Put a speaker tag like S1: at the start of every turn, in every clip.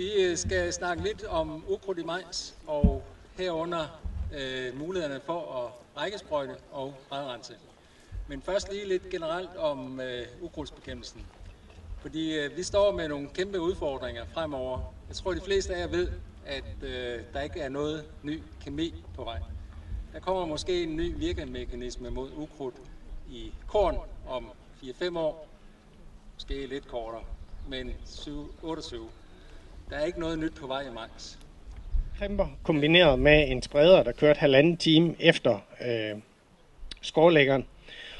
S1: Vi øh, skal snakke lidt om ukrudt i majs, og herunder øh, mulighederne for at rækkesprøjte og bredrense. Men først lige lidt generelt om øh, ukrudtsbekæmpelsen. Fordi øh, vi står med nogle kæmpe udfordringer fremover. Jeg tror, de fleste af jer ved, at øh, der ikke er noget ny kemi på vej. Der kommer måske en ny virkemekanisme mod ukrudt i korn om 4-5 år. Måske lidt kortere, men 7, 28. Der er ikke noget nyt på vej i majs.
S2: Kremper kombineret med en spreder, der kørte halvanden time efter øh, skovlæggeren.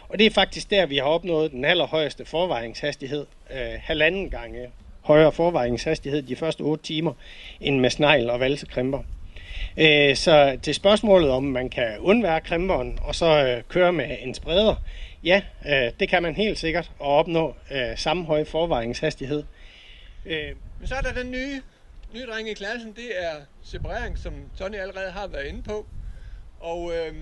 S2: Og det er faktisk der, vi har opnået den allerhøjeste forvejningshastighed. Øh, halvanden gange højere forvejningshastighed de første 8 timer, end med snegl og valsekrimper. Øh, så til spørgsmålet om man kan undvære krimperen og så øh, køre med en spreder, ja, øh, det kan man helt sikkert og opnå øh, samme høje forvejningshastighed.
S3: Øh, men så er der den nye, nye dreng i klassen, det er separering, som Tony allerede har været inde på. Og øh,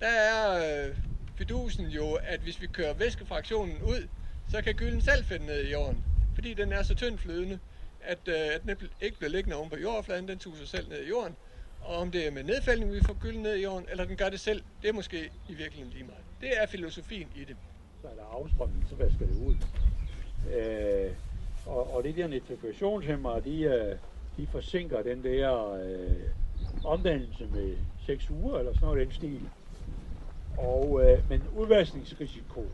S3: der er øh, fidusen jo, at hvis vi kører væskefraktionen ud, så kan gylden selv finde ned i jorden. Fordi den er så tynd flydende, at, øh, at den ikke bliver liggende oven på jordfladen, den tuser selv ned i jorden. Og om det er med nedfældning, vi får gylden ned i jorden, eller den gør det selv, det er måske i virkeligheden lige meget. Det er filosofien i det.
S4: Så er der afstrømning, så vasker det ud. Øh, og, og det der nitrifikationshæmmer, de, øh, de forsinker den der øh, omdannelse med 6 uger eller sådan noget den stil. Og, øh, men udvaskningsrisiko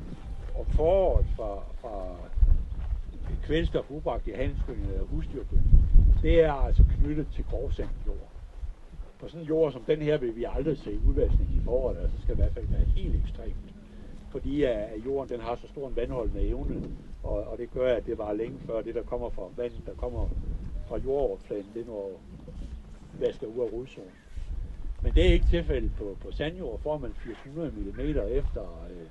S4: og foråret fra, fra kvælstof ubragt i handelsgødning øh, eller husdyrgødning, det er altså knyttet til grovsandet jord. På sådan en jord som den her vil vi aldrig se udvaskning i foråret, og så skal i hvert fald være helt ekstremt. Fordi at jorden den har så stor en vandholdende evne, og, og det gør, at det var længe før det, der kommer fra vandet, der kommer fra jordoverfladen, det når vasker ud af rodzonen. Men det er ikke tilfældet på, på sandjord. Får man 400 mm efter øh,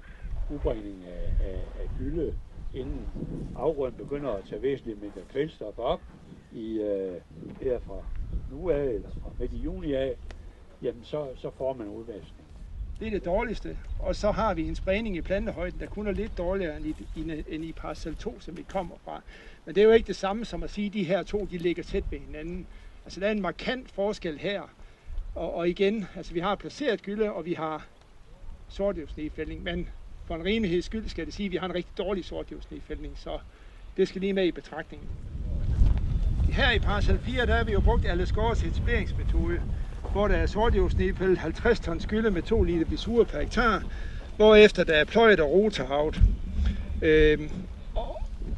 S4: udbringning af, af, af gylde, inden afgrøden begynder at tage væsentligt mindre kvælstof op, i, øh, her fra nu af, eller fra midt i juni af, jamen så, så får man udvaskning.
S5: Det er det dårligste. Og så har vi en spredning i plantehøjden, der kun er lidt dårligere end i, end i parcel 2, som vi kommer fra. Men det er jo ikke det samme som at sige, at de her to de ligger tæt ved hinanden. Altså der er en markant forskel her. Og, og igen, altså vi har placeret gylde, og vi har sortdivsnedfældning, men for en rimeligheds skyld skal det sige, at vi har en rigtig dårlig sortdivsnedfældning, så det skal lige med i betragtningen. Her i parcel 4, der har vi jo brugt alle etableringsmetode, hvor der er sortdivsnedfældet 50 tons gylde med 2 liter bisure per hektar, hvorefter der er pløjet og rotahavt. Øhm,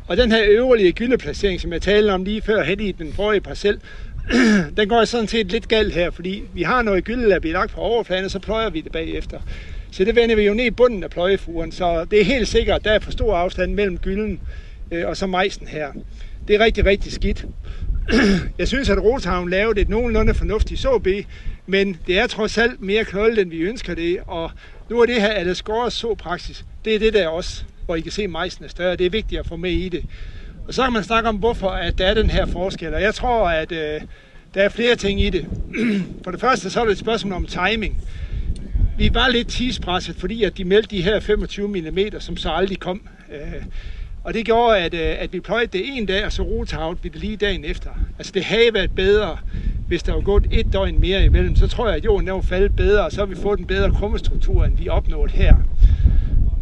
S5: og den her øvrige gyldeplacering, som jeg talte om lige før hen i den forrige parcel, den går sådan set lidt galt her, fordi vi har noget gylde, der bliver lagt på overfladen, og så pløjer vi det bagefter. Så det vender vi jo ned i bunden af pløjefuren, så det er helt sikkert, at der er for stor afstand mellem gylden øh, og så majsen her. Det er rigtig, rigtig skidt. Jeg synes, at Rothavn lavede et nogenlunde fornuftigt såb men det er trods alt mere knoldet, end vi ønsker det, og nu er det her, at det skåres så praksis, det er det der også, hvor I kan se, at majsen er større. Det er vigtigt at få med i det. Og så kan man snakke om, hvorfor at der er den her forskel, og jeg tror, at øh, der er flere ting i det. For det første, så er det et spørgsmål om timing. Vi var lidt tidspresset, fordi at de meldte de her 25 mm, som så aldrig kom. Øh, og det gjorde, at, øh, at vi pløjede det en dag, og så rotavt vi det lige dagen efter. Altså det havde været bedre, hvis der var gået et døgn mere imellem. Så tror jeg, at jorden var faldet bedre, og så har vi fået en bedre krummestruktur, end vi opnåede her.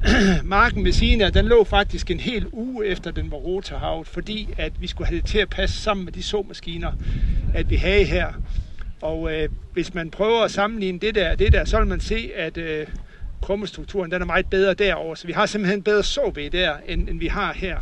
S5: Marken ved siden af, den lå faktisk en hel uge efter den var rotavlet, fordi at vi skulle have det til at passe sammen med de såmaskiner, at vi havde her. Og øh, hvis man prøver at sammenligne det der det der, så vil man se, at øh, krummestrukturen den er meget bedre derover. Så vi har simpelthen bedre såbe der, end, end vi har her.